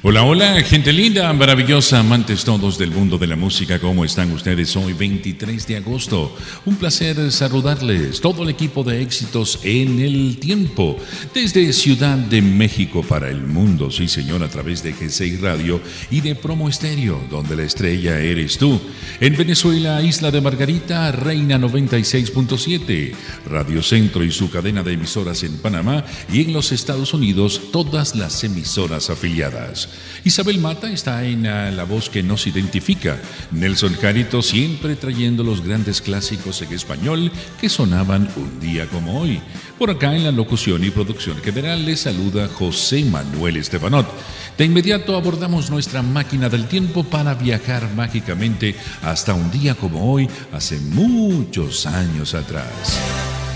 Hola, hola, gente linda, maravillosa, amantes todos del mundo de la música, ¿cómo están ustedes hoy 23 de agosto? Un placer saludarles, todo el equipo de éxitos en el tiempo, desde Ciudad de México para el mundo, sí señor, a través de G6 Radio y de Promo Estéreo, donde la estrella eres tú. En Venezuela, Isla de Margarita, Reina 96.7, Radio Centro y su cadena de emisoras en Panamá y en los Estados Unidos, todas las emisoras afiliadas. Isabel Mata está en La Voz que nos identifica. Nelson Carito siempre trayendo los grandes clásicos en español que sonaban un día como hoy. Por acá en la locución y producción general le saluda José Manuel Estebanot. De inmediato abordamos nuestra máquina del tiempo para viajar mágicamente hasta un día como hoy, hace muchos años atrás.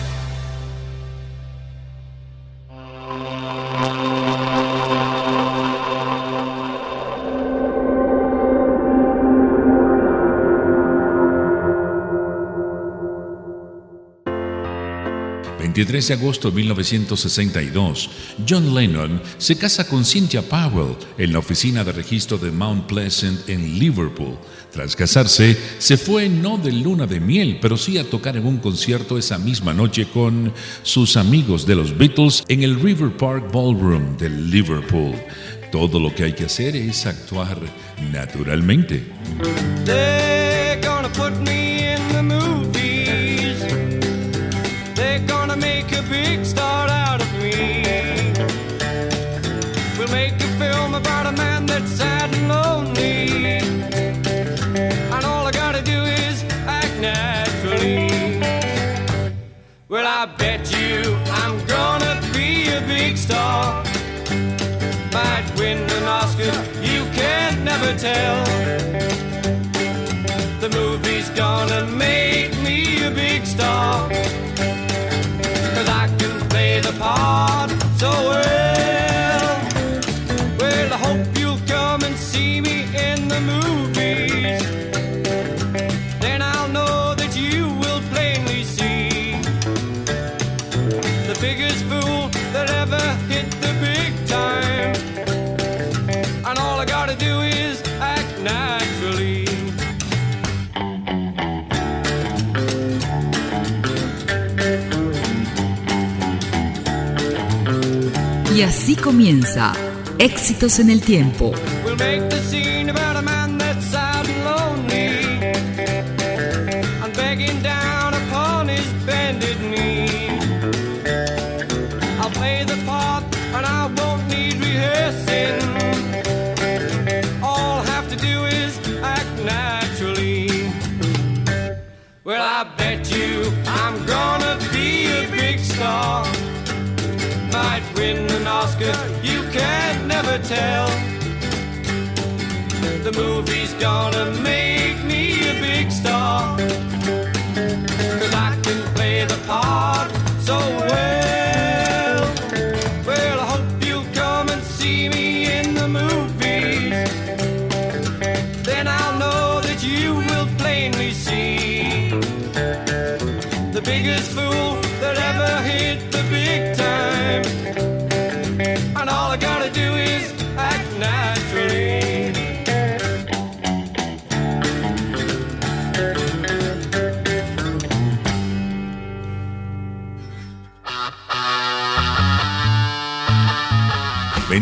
23 de agosto de 1962, John Lennon se casa con Cynthia Powell en la oficina de registro de Mount Pleasant en Liverpool. Tras casarse, se fue no de luna de miel, pero sí a tocar en un concierto esa misma noche con sus amigos de los Beatles en el River Park Ballroom de Liverpool. Todo lo que hay que hacer es actuar naturalmente. Tell. Comienza Éxitos en el Tiempo. Can never tell. The movie's gonna make me a big star. Cause I can play the part so well.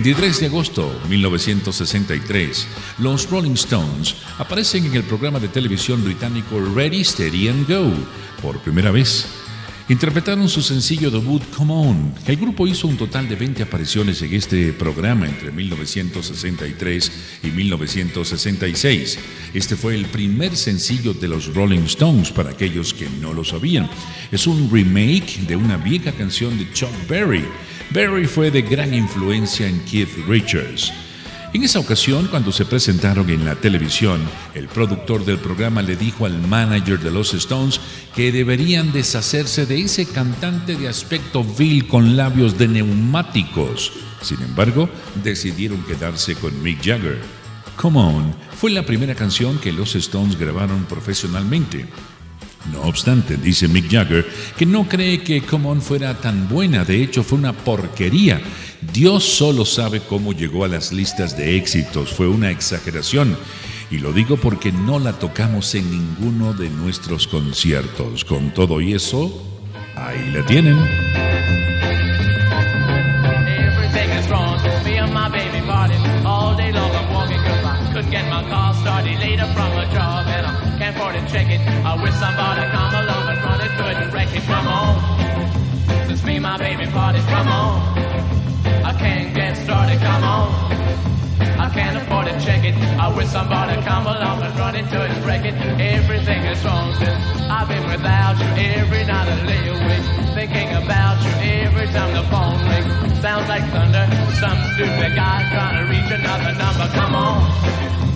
23 de agosto de 1963, los Rolling Stones aparecen en el programa de televisión británico Ready, Steady and Go por primera vez. Interpretaron su sencillo debut Come On. El grupo hizo un total de 20 apariciones en este programa entre 1963 y 1966. Este fue el primer sencillo de los Rolling Stones para aquellos que no lo sabían. Es un remake de una vieja canción de Chuck Berry. Berry fue de gran influencia en Keith Richards. En esa ocasión, cuando se presentaron en la televisión, el productor del programa le dijo al manager de los Stones que deberían deshacerse de ese cantante de aspecto vil con labios de neumáticos. Sin embargo, decidieron quedarse con Mick Jagger. Come On fue la primera canción que los Stones grabaron profesionalmente. No obstante, dice Mick Jagger que no cree que Come On fuera tan buena, de hecho fue una porquería. Dios solo sabe cómo llegó a las listas de éxitos, fue una exageración. Y lo digo porque no la tocamos en ninguno de nuestros conciertos. Con todo y eso, ahí la tienen. Check it. I wish somebody come along and run it good and wreck it. Come on. Since me, my baby party, come on. I can't get started, come on. I can't afford to check it. I wish somebody come along and run into it and wreck it. Everything is wrong since I've been without you. Every night I lay awake thinking about you. Every time the phone rings, sounds like thunder. Some stupid guy trying to reach another number. Come on.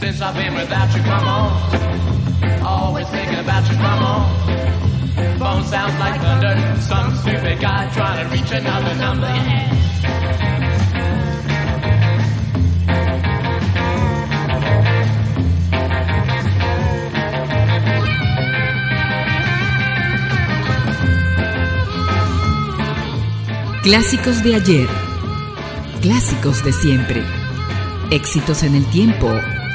Since I've been without you, come on. Always thinking about you, come on. Phone sounds like thunder. Some stupid guy trying to reach another number. Clásicos de ayer, clásicos de siempre, éxitos en el tiempo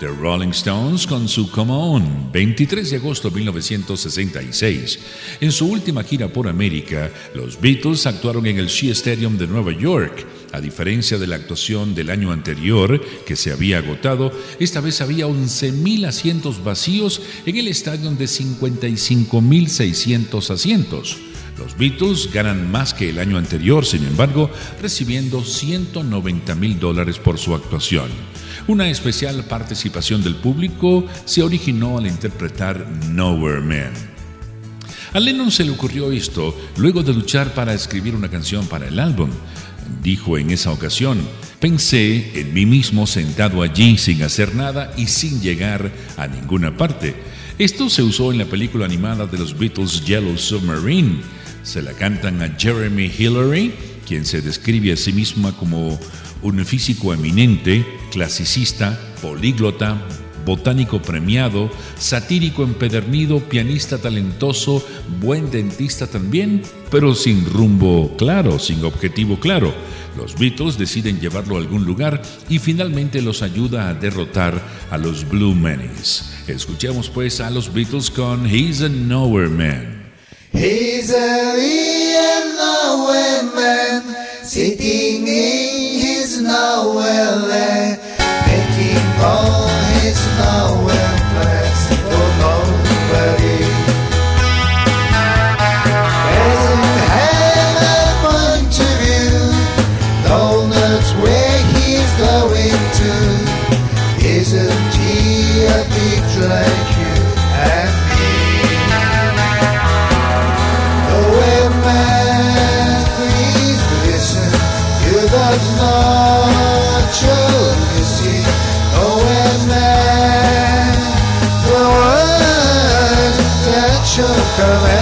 The Rolling Stones con su Come On, 23 de agosto de 1966. En su última gira por América, los Beatles actuaron en el Shea Stadium de Nueva York. A diferencia de la actuación del año anterior, que se había agotado, esta vez había 11.000 asientos vacíos en el estadio de 55.600 asientos. Los Beatles ganan más que el año anterior, sin embargo, recibiendo 190 mil dólares por su actuación. Una especial participación del público se originó al interpretar Nowhere Man. A Lennon se le ocurrió esto luego de luchar para escribir una canción para el álbum. Dijo en esa ocasión, pensé en mí mismo sentado allí sin hacer nada y sin llegar a ninguna parte. Esto se usó en la película animada de los Beatles Yellow Submarine. Se la cantan a Jeremy Hillary, quien se describe a sí misma como un físico eminente, clasicista, políglota, botánico premiado, satírico empedernido, pianista talentoso, buen dentista también, pero sin rumbo claro, sin objetivo claro. Los Beatles deciden llevarlo a algún lugar y finalmente los ayuda a derrotar a los Blue Menace. Escuchemos pues a los Beatles con He's a Nowhere Man. He's a nowhere man, sitting in his nowhere land, making all his nowhere plans for nobody. Doesn't have a point of view, knows where he's going to. Isn't he a big like Circle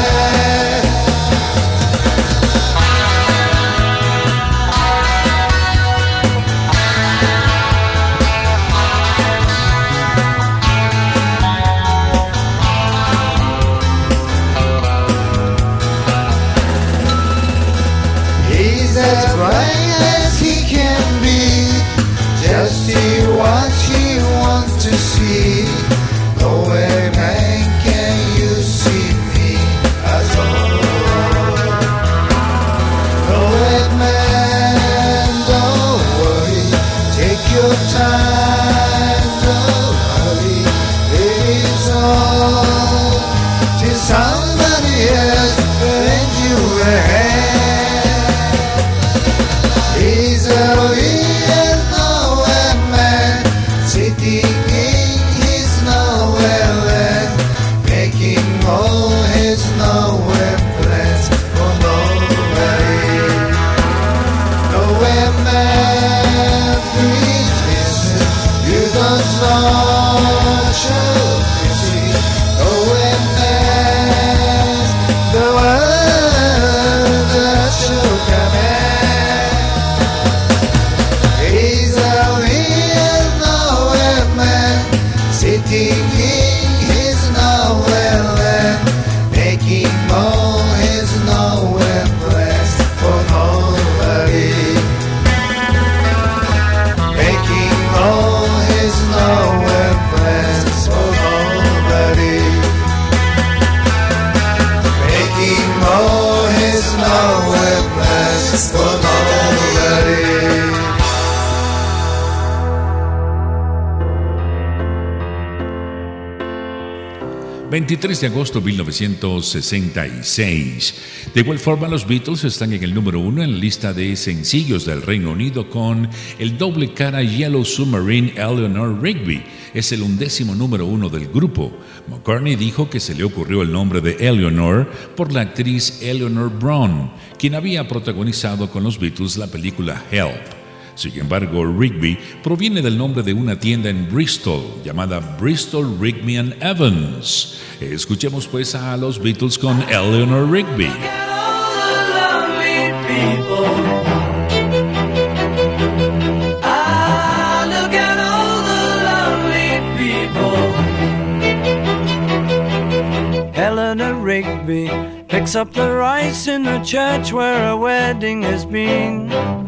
23 de agosto de 1966. De igual forma, los Beatles están en el número uno en la lista de sencillos del Reino Unido con el doble cara Yellow Submarine Eleanor Rigby. Es el undécimo número uno del grupo. McCartney dijo que se le ocurrió el nombre de Eleanor por la actriz Eleanor Brown, quien había protagonizado con los Beatles la película Help. Sin embargo, Rigby proviene del nombre de una tienda en Bristol llamada Bristol Rigby and Evans. Escuchemos pues a los Beatles con Eleanor Rigby. Rigby picks up the rice in the church where a wedding has been.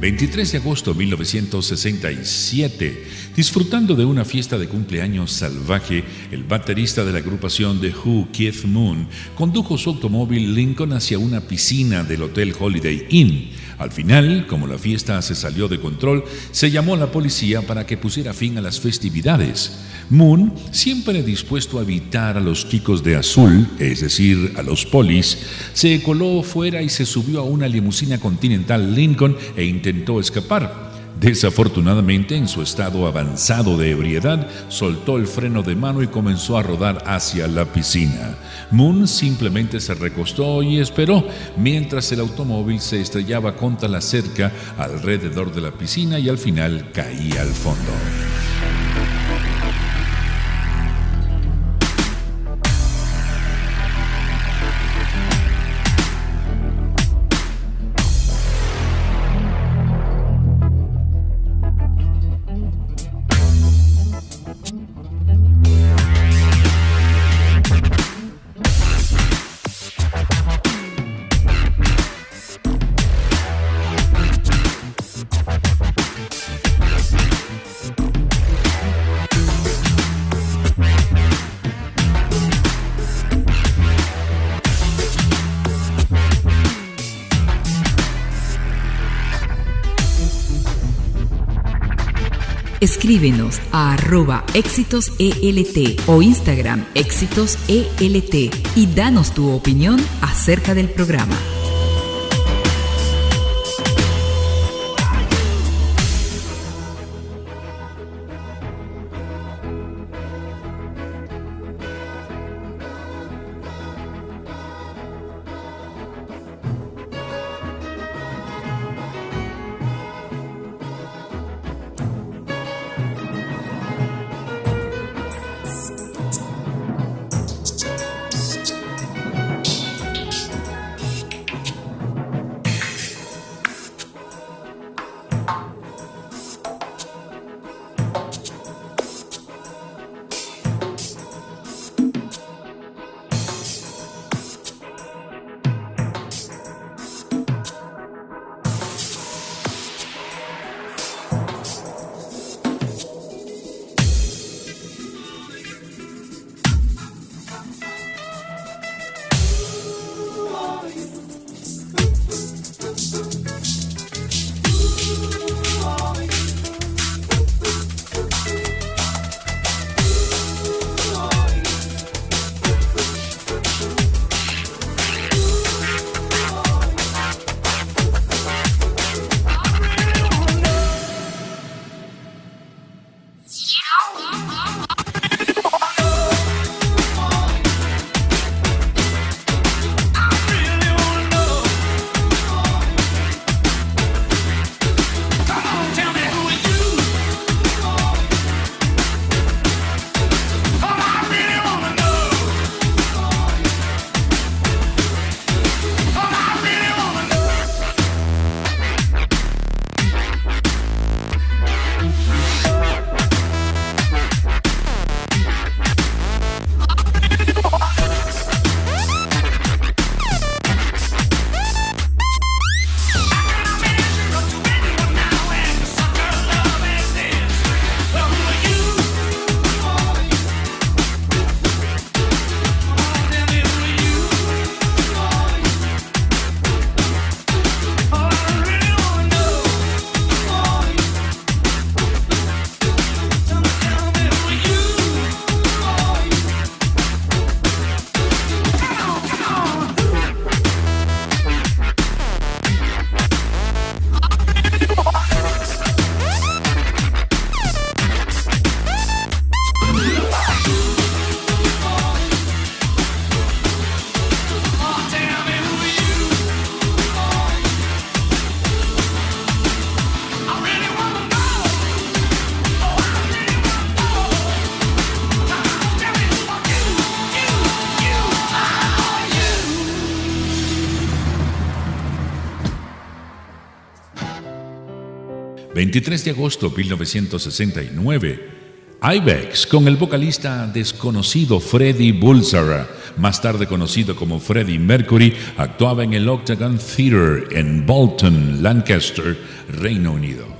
23 de agosto de 1967. Disfrutando de una fiesta de cumpleaños salvaje, el baterista de la agrupación The Who, Keith Moon, condujo su automóvil Lincoln hacia una piscina del Hotel Holiday Inn. Al final, como la fiesta se salió de control, se llamó a la policía para que pusiera fin a las festividades. Moon, siempre dispuesto a evitar a los chicos de azul, es decir, a los polis, se coló fuera y se subió a una limusina continental Lincoln e intentó escapar. Desafortunadamente, en su estado avanzado de ebriedad, soltó el freno de mano y comenzó a rodar hacia la piscina. Moon simplemente se recostó y esperó mientras el automóvil se estrellaba contra la cerca alrededor de la piscina y al final caía al fondo. Escríbenos a arroba éxitos o Instagram éxitos ELT y danos tu opinión acerca del programa. ...23 de agosto de 1969... Ibex con el vocalista desconocido Freddie Bulsara, más tarde conocido como Freddie Mercury, actuaba en el Octagon Theatre en Bolton, Lancaster, Reino Unido.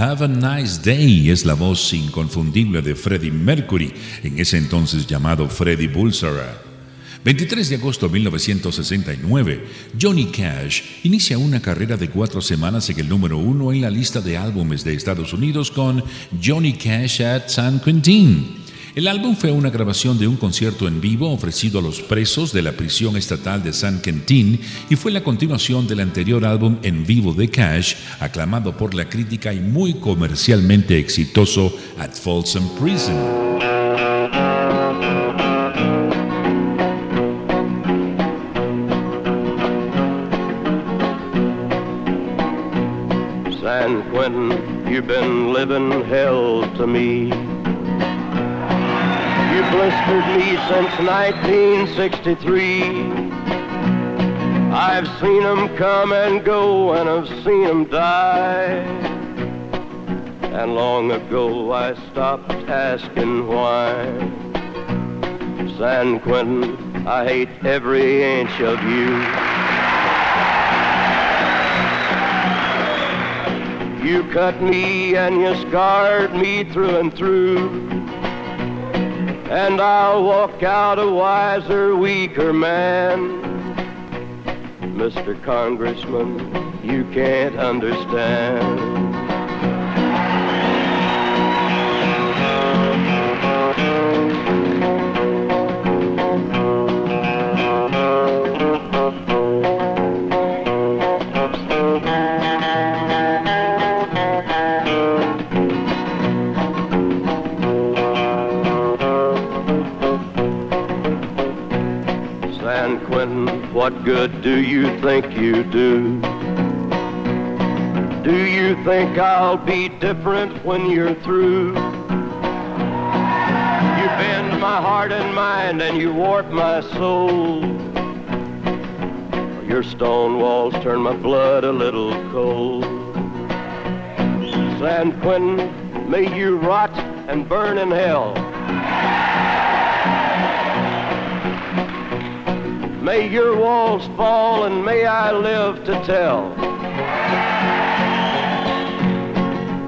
Have a Nice Day es la voz inconfundible de Freddie Mercury, en ese entonces llamado Freddie Bulsara. 23 de agosto de 1969, Johnny Cash inicia una carrera de cuatro semanas en el número uno en la lista de álbumes de Estados Unidos con Johnny Cash at San Quentin. El álbum fue una grabación de un concierto en vivo ofrecido a los presos de la prisión estatal de San Quentin y fue la continuación del anterior álbum en vivo de Cash, aclamado por la crítica y muy comercialmente exitoso At Folsom Prison. San Quentin, you've been living hell to me. You blistered me since 1963. I've seen 'em come and go, and I've seen 'em die. And long ago I stopped asking why. San Quentin, I hate every inch of you. You cut me and you scarred me through and through. And I'll walk out a wiser, weaker man. Mr. Congressman, you can't understand. What good do you think you do? Do you think I'll be different when you're through? You bend my heart and mind and you warp my soul. Your stone walls turn my blood a little cold. San Quentin, may you rot and burn in hell. May your walls fall and may I live to tell.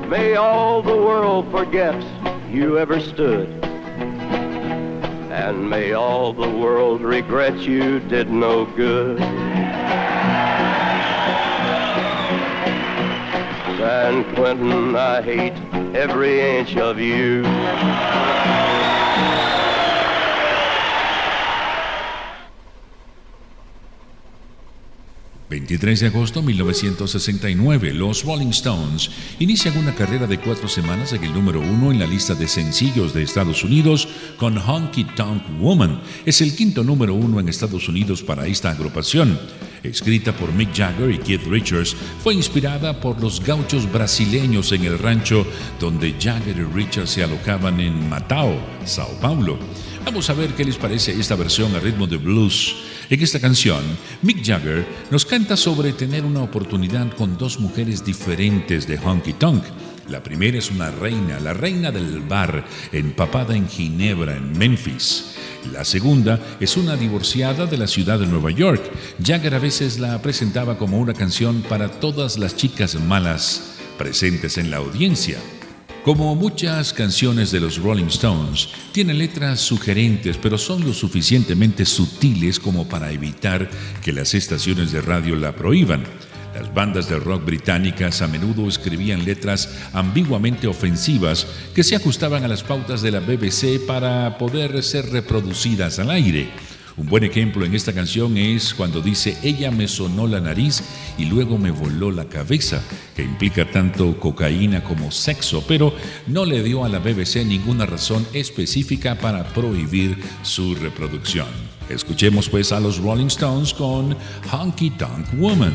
May all the world forget you ever stood. And may all the world regret you did no good. San Quentin, I hate every inch of you. 23 de agosto de 1969, los Rolling Stones inician una carrera de cuatro semanas en el número uno en la lista de sencillos de Estados Unidos con Honky Tonk Woman. Es el quinto número uno en Estados Unidos para esta agrupación. Escrita por Mick Jagger y Keith Richards, fue inspirada por los gauchos brasileños en el rancho donde Jagger y Richards se alojaban en Matao, Sao Paulo. Vamos a ver qué les parece esta versión a ritmo de blues. En esta canción, Mick Jagger nos canta sobre tener una oportunidad con dos mujeres diferentes de honky tonk. La primera es una reina, la reina del bar, empapada en Ginebra, en Memphis. La segunda es una divorciada de la ciudad de Nueva York. Jagger a veces la presentaba como una canción para todas las chicas malas presentes en la audiencia. Como muchas canciones de los Rolling Stones, tiene letras sugerentes, pero son lo suficientemente sutiles como para evitar que las estaciones de radio la prohíban. Las bandas de rock británicas a menudo escribían letras ambiguamente ofensivas que se ajustaban a las pautas de la BBC para poder ser reproducidas al aire. Un buen ejemplo en esta canción es cuando dice ella me sonó la nariz y luego me voló la cabeza, que implica tanto cocaína como sexo, pero no le dio a la BBC ninguna razón específica para prohibir su reproducción. Escuchemos pues a los Rolling Stones con Honky Tonk Woman.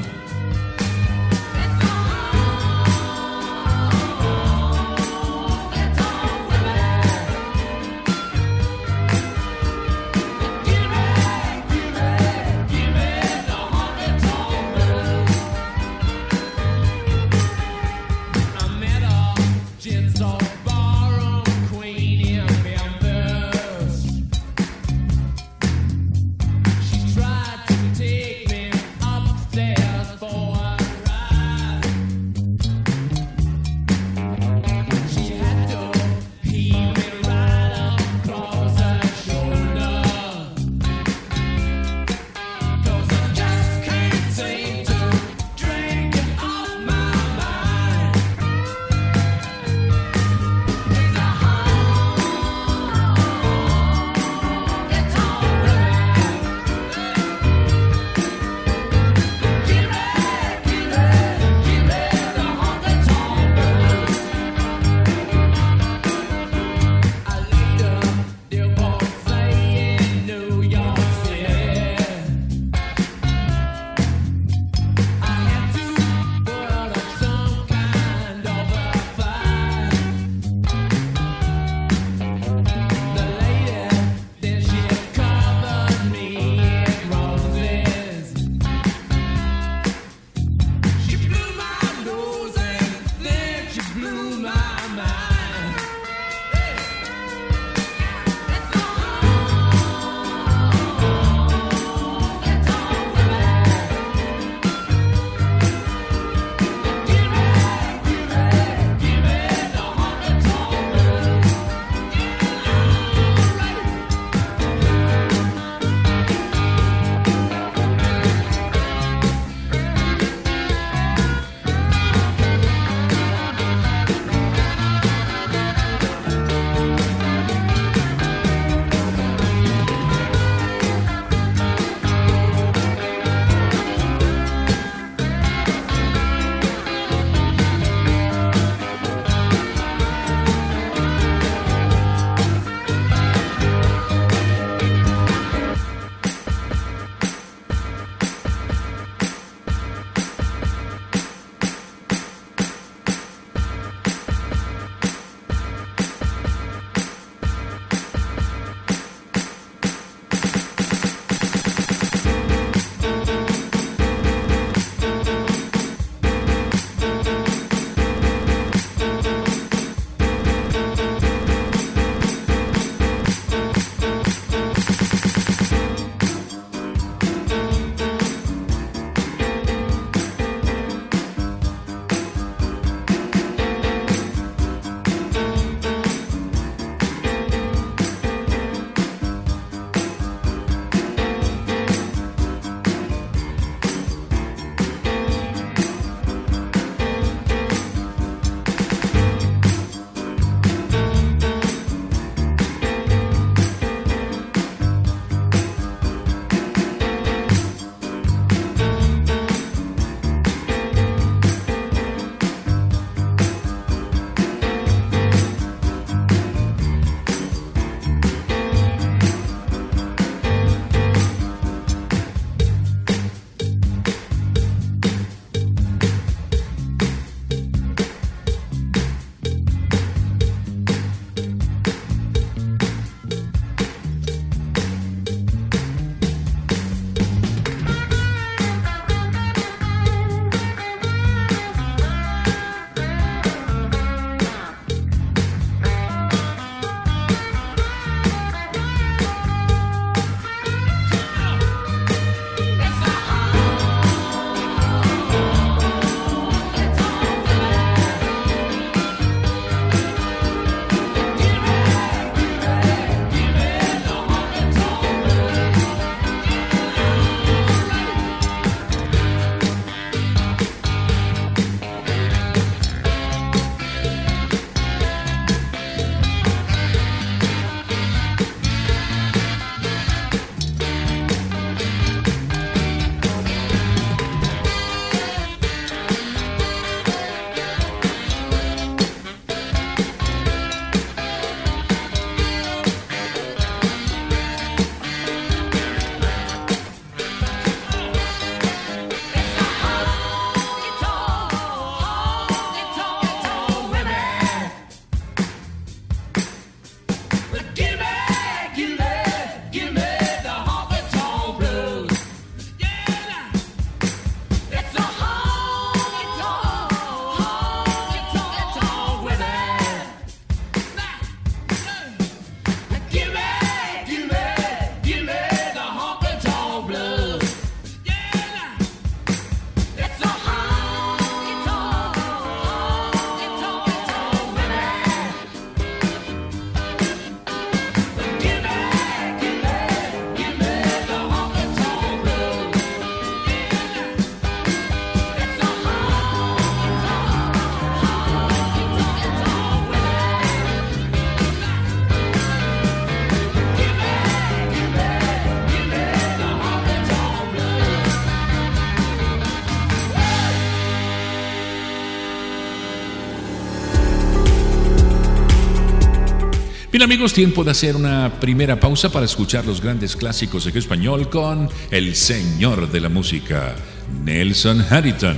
Amigos, tiempo de hacer una primera pausa para escuchar los grandes clásicos en español con el señor de la música, Nelson Harrington.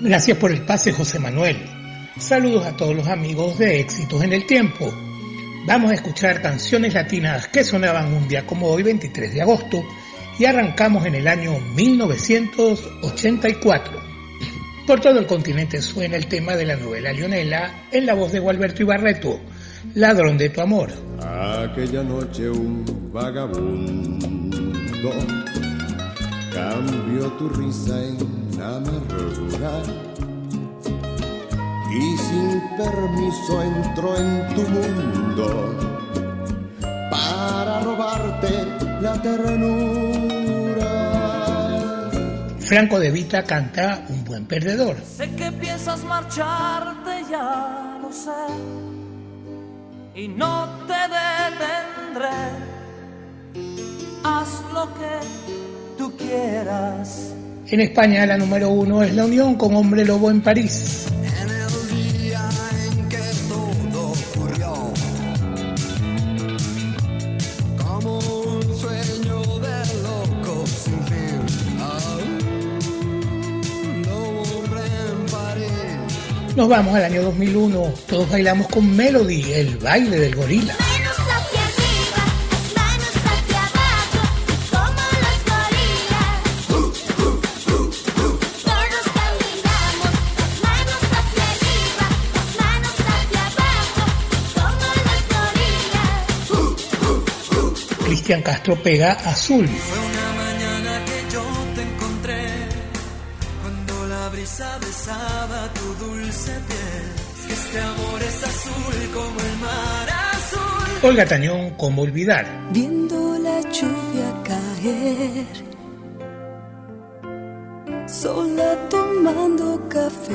Gracias por el pase, José Manuel. Saludos a todos los amigos de Éxitos en el Tiempo. Vamos a escuchar canciones latinas que sonaban un día como hoy, 23 de agosto, y arrancamos en el año 1984. Por todo el continente suena el tema de la novela Leonela en la voz de Gualberto Ibarreto, Ladrón de tu amor. Aquella noche un vagabundo cambió tu risa en amargura y sin permiso entró en tu mundo para robarte la ternura. Franco de Vita canta Un buen perdedor. Sé que piensas marcharte, ya lo sé, y no te detendré. Haz lo que tú quieras. En España la número uno es La Unión con Hombre Lobo en París. Nos vamos al año 2001. Todos bailamos con Melody, el baile del gorila. Manos hacia arriba, manos Olga Tañón, ¿cómo olvidar? viendo la lluvia caer, sola tomando café.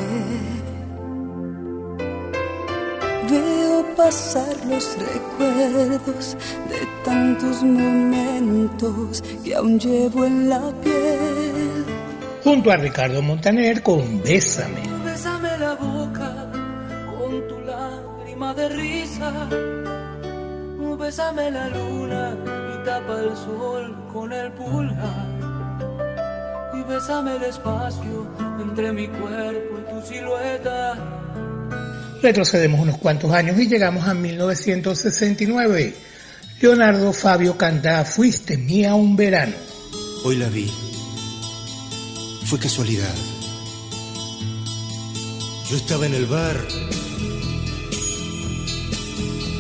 Veo pasar los recuerdos de tantos momentos que aún llevo en la piel. Junto a Ricardo Montaner con Bésame. Bésame la boca con tu lágrima de risa. Bésame la luna y tapa el sol con el pulgar. Y bésame el espacio entre mi cuerpo y tu silueta. Retrocedemos unos cuantos años y llegamos a 1969. Leonardo Fabio canta Fuiste mía un verano. Hoy la vi. Fue casualidad. Yo estaba en el bar.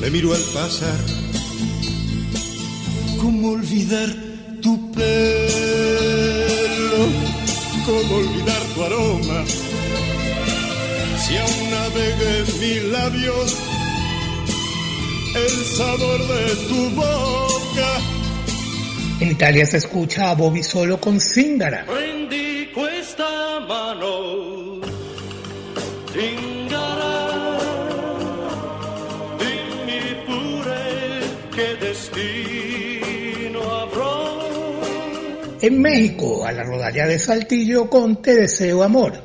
Me miró al pasar. ¿Cómo olvidar tu pelo? ¿Cómo olvidar tu aroma? Si aún navega en mis labios el sabor de tu boca. En Italia se escucha a Bobby solo con Zingara. En México, a la rodalla de Saltillo con Te deseo amor.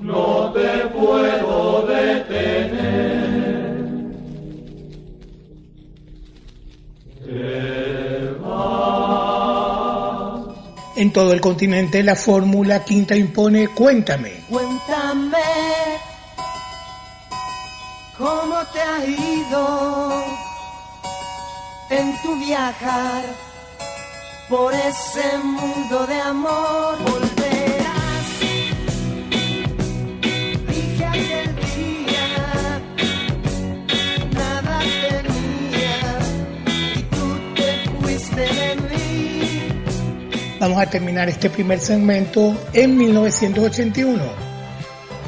No te puedo detener. En todo el continente la fórmula quinta impone Cuéntame. Cuéntame cómo te ha ido en tu viajar por ese mundo de amor. Volverás. Dije aquel día, nada tenía y tú te fuiste de mí. Vamos a terminar este primer segmento en 1981.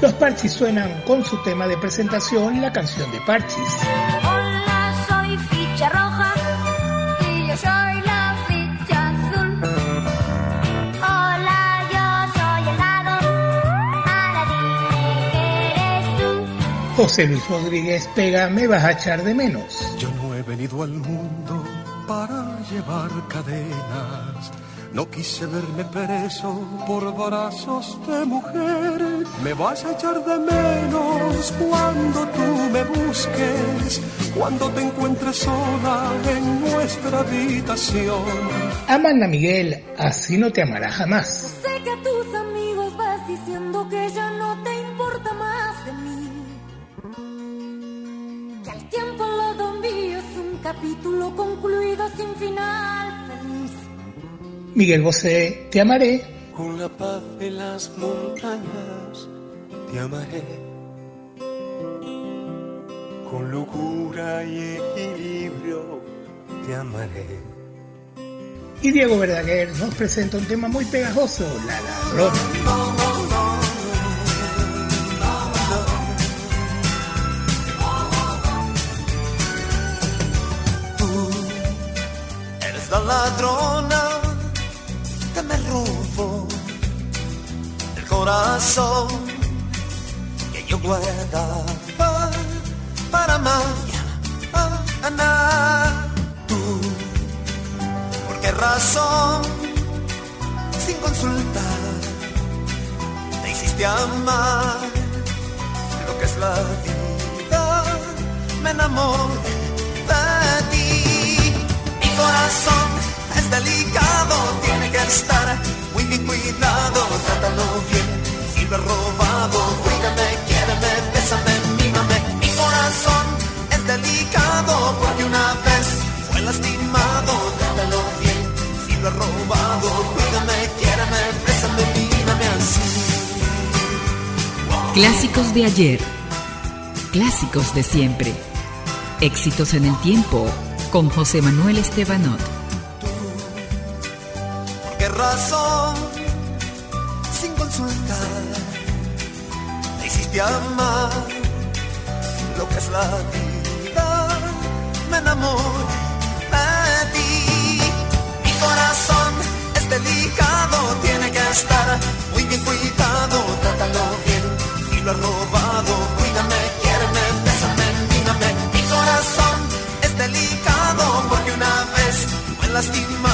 Los Parchis suenan con su tema de presentación, la canción de Parchis. José Luis Rodríguez pega, me vas a echar de menos. Yo no he venido al mundo para llevar cadenas, No quise verme preso por brazos de mujer. Me vas a echar de menos cuando tú me busques, cuando te encuentres sola en nuestra habitación. Amanda Miguel, así no te amará jamás. Sé que a tus amigos vas diciendo que ya no te importa más de mí. Que al tiempo lo mío es un capítulo concluido sin final feliz. Miguel Bosé, te amaré. Con la paz de las montañas te amaré. Con locura y equilibrio te amaré. Y Diego Verdaguer nos presenta un tema muy pegajoso, La Ladrona. La ladrona que me robó el corazón que yo guardaba para mañana. Tú, ¿por qué razón? Sin consultar, te hiciste amar lo que es la vida. Me enamoré de corazón es delicado, tiene que estar muy bien cuidado. Trátalo bien, si lo he robado, cuídame, quiéreme, bésame, mímame. Mi corazón es delicado porque una vez fue lastimado. Trátalo bien, si lo he robado, cuídame, quiéreme, bésame, mímame así. Clásicos de ayer. Clásicos de siempre. Éxitos en el tiempo con José Manuel Estebanot. ¿Por qué razón? Sin consultar, te hiciste amar lo que es la vida. Me enamoré de ti. Mi corazón es delicado, tiene que estar muy bien cuidado. Trátalo bien, si lo he robado, fue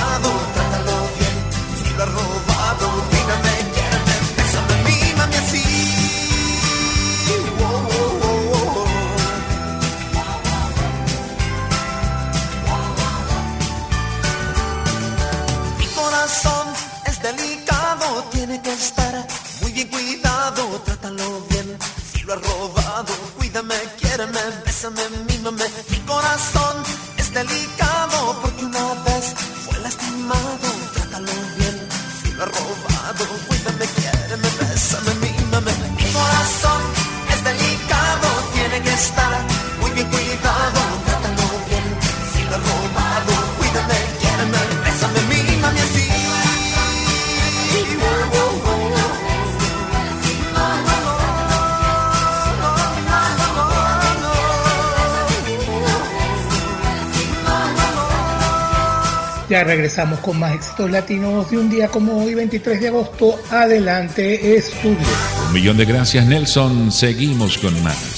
regresamos con más éxitos latinos de un día como hoy, 23 de agosto. Adelante, estudio. Un millón de gracias, Nelson. Seguimos con más.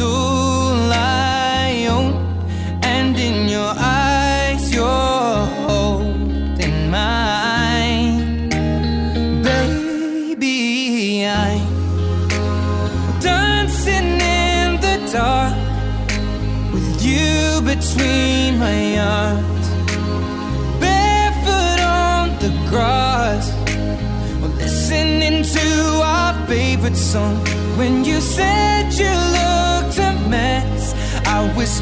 soul I And in your eyes you're holding mine. Baby, I'm dancing in the dark With you between my arms. Listening to our favorite song. When you say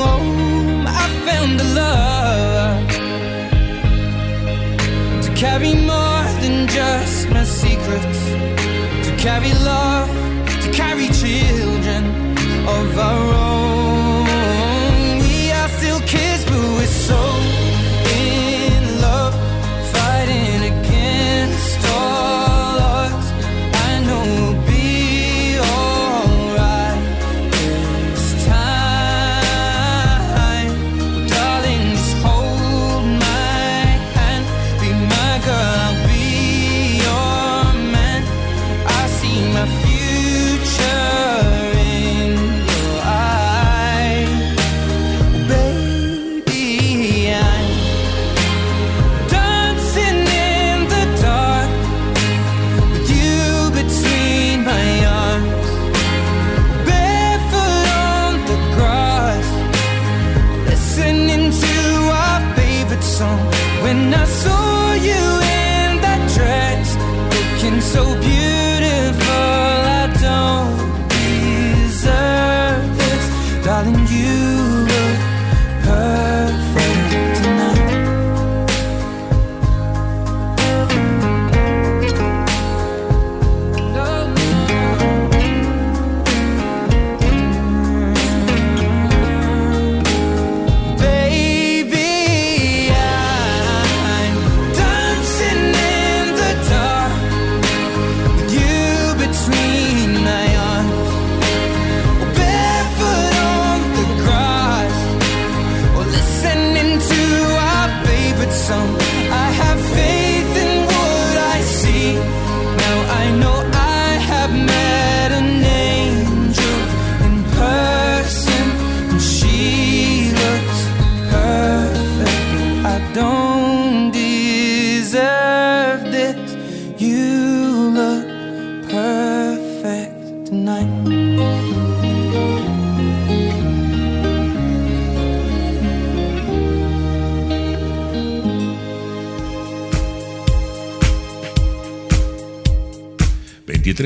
home. I found a love to carry more than just my secrets, to carry love, to carry children of our own.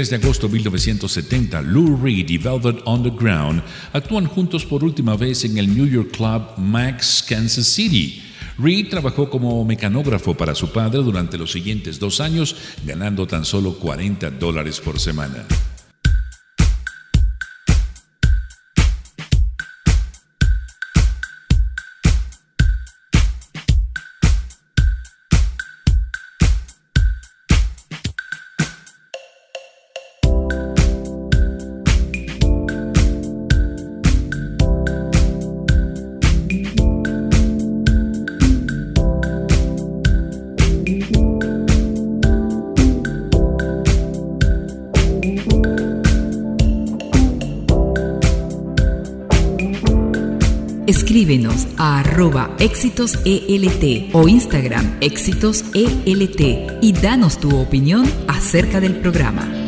de agosto de 1970, Lou Reed y Velvet Underground actúan juntos por última vez en el New York Club Max Kansas City. Reed trabajó como mecanógrafo para su padre durante los siguientes dos años, ganando tan solo 40 dólares por semana. Arroba éxitos ELT o Instagram éxitos ELT y danos tu opinión acerca del programa.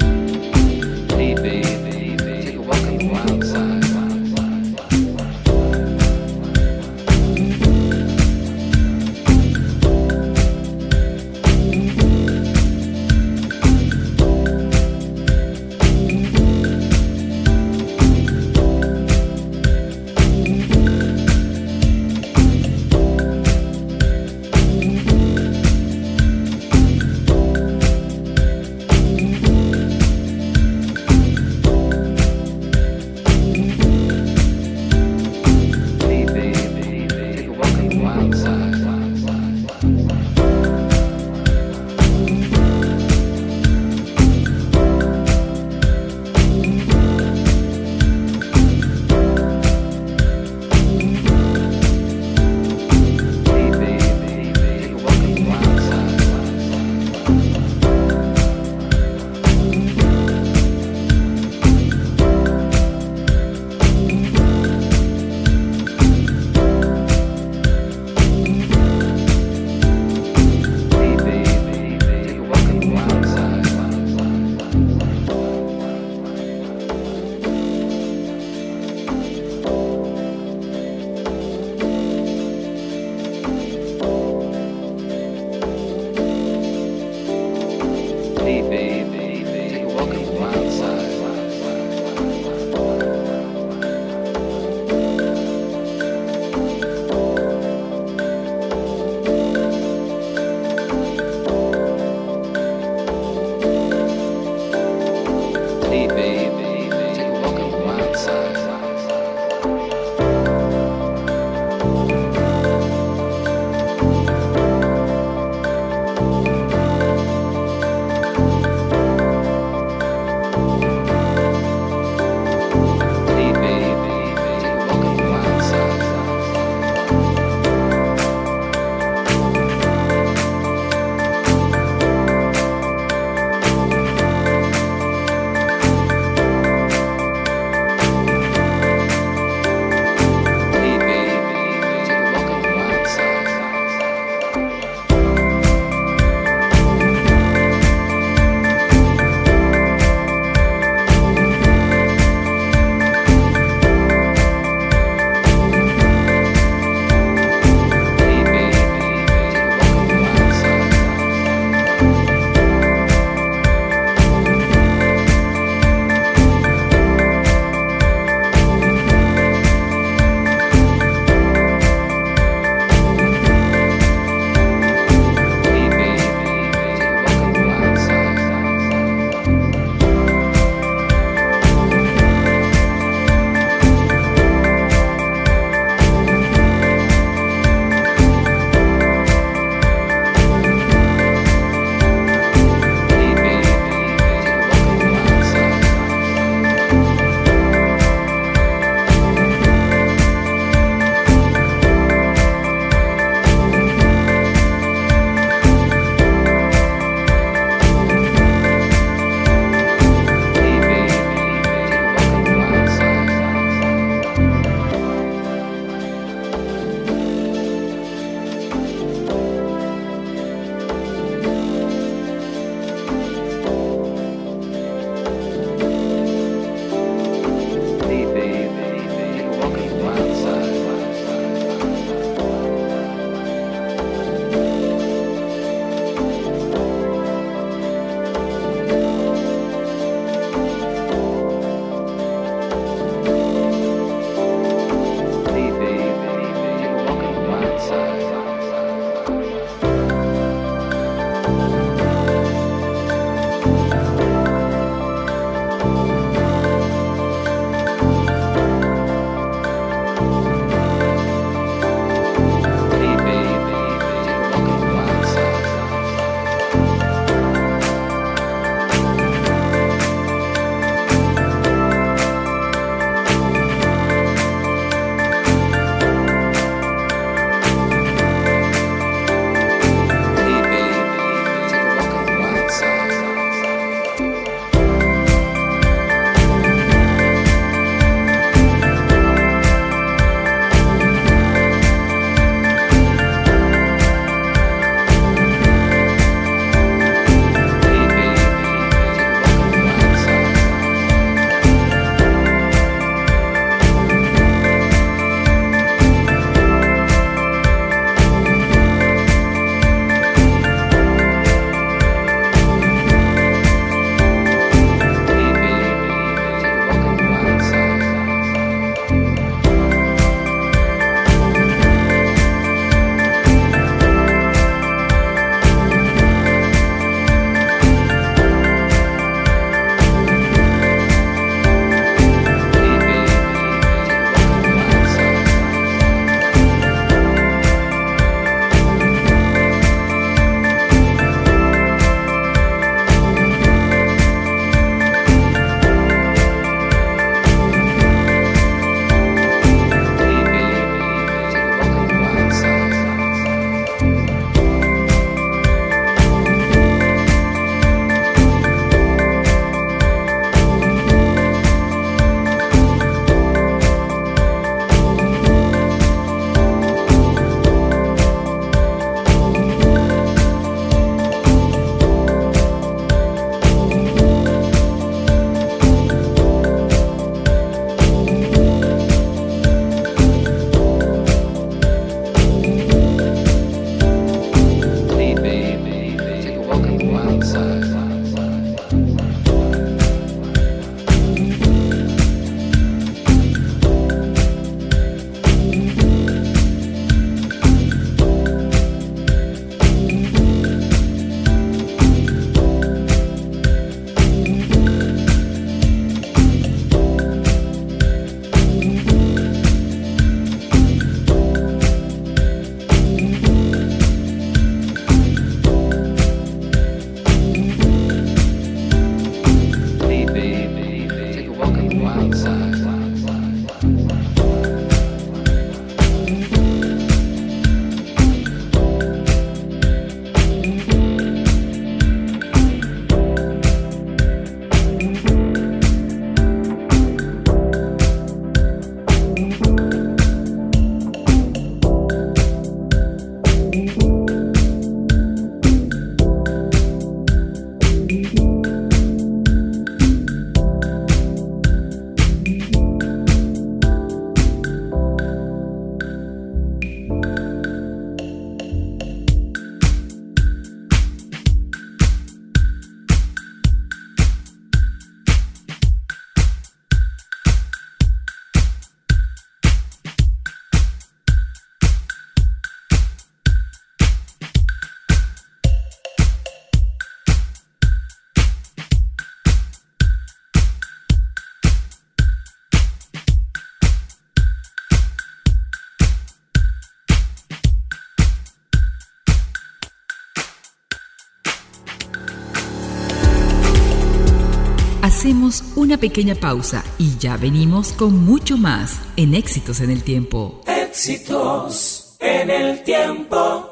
Hacemos una pequeña pausa y ya venimos con mucho más en Éxitos en el Tiempo. Éxitos en el tiempo.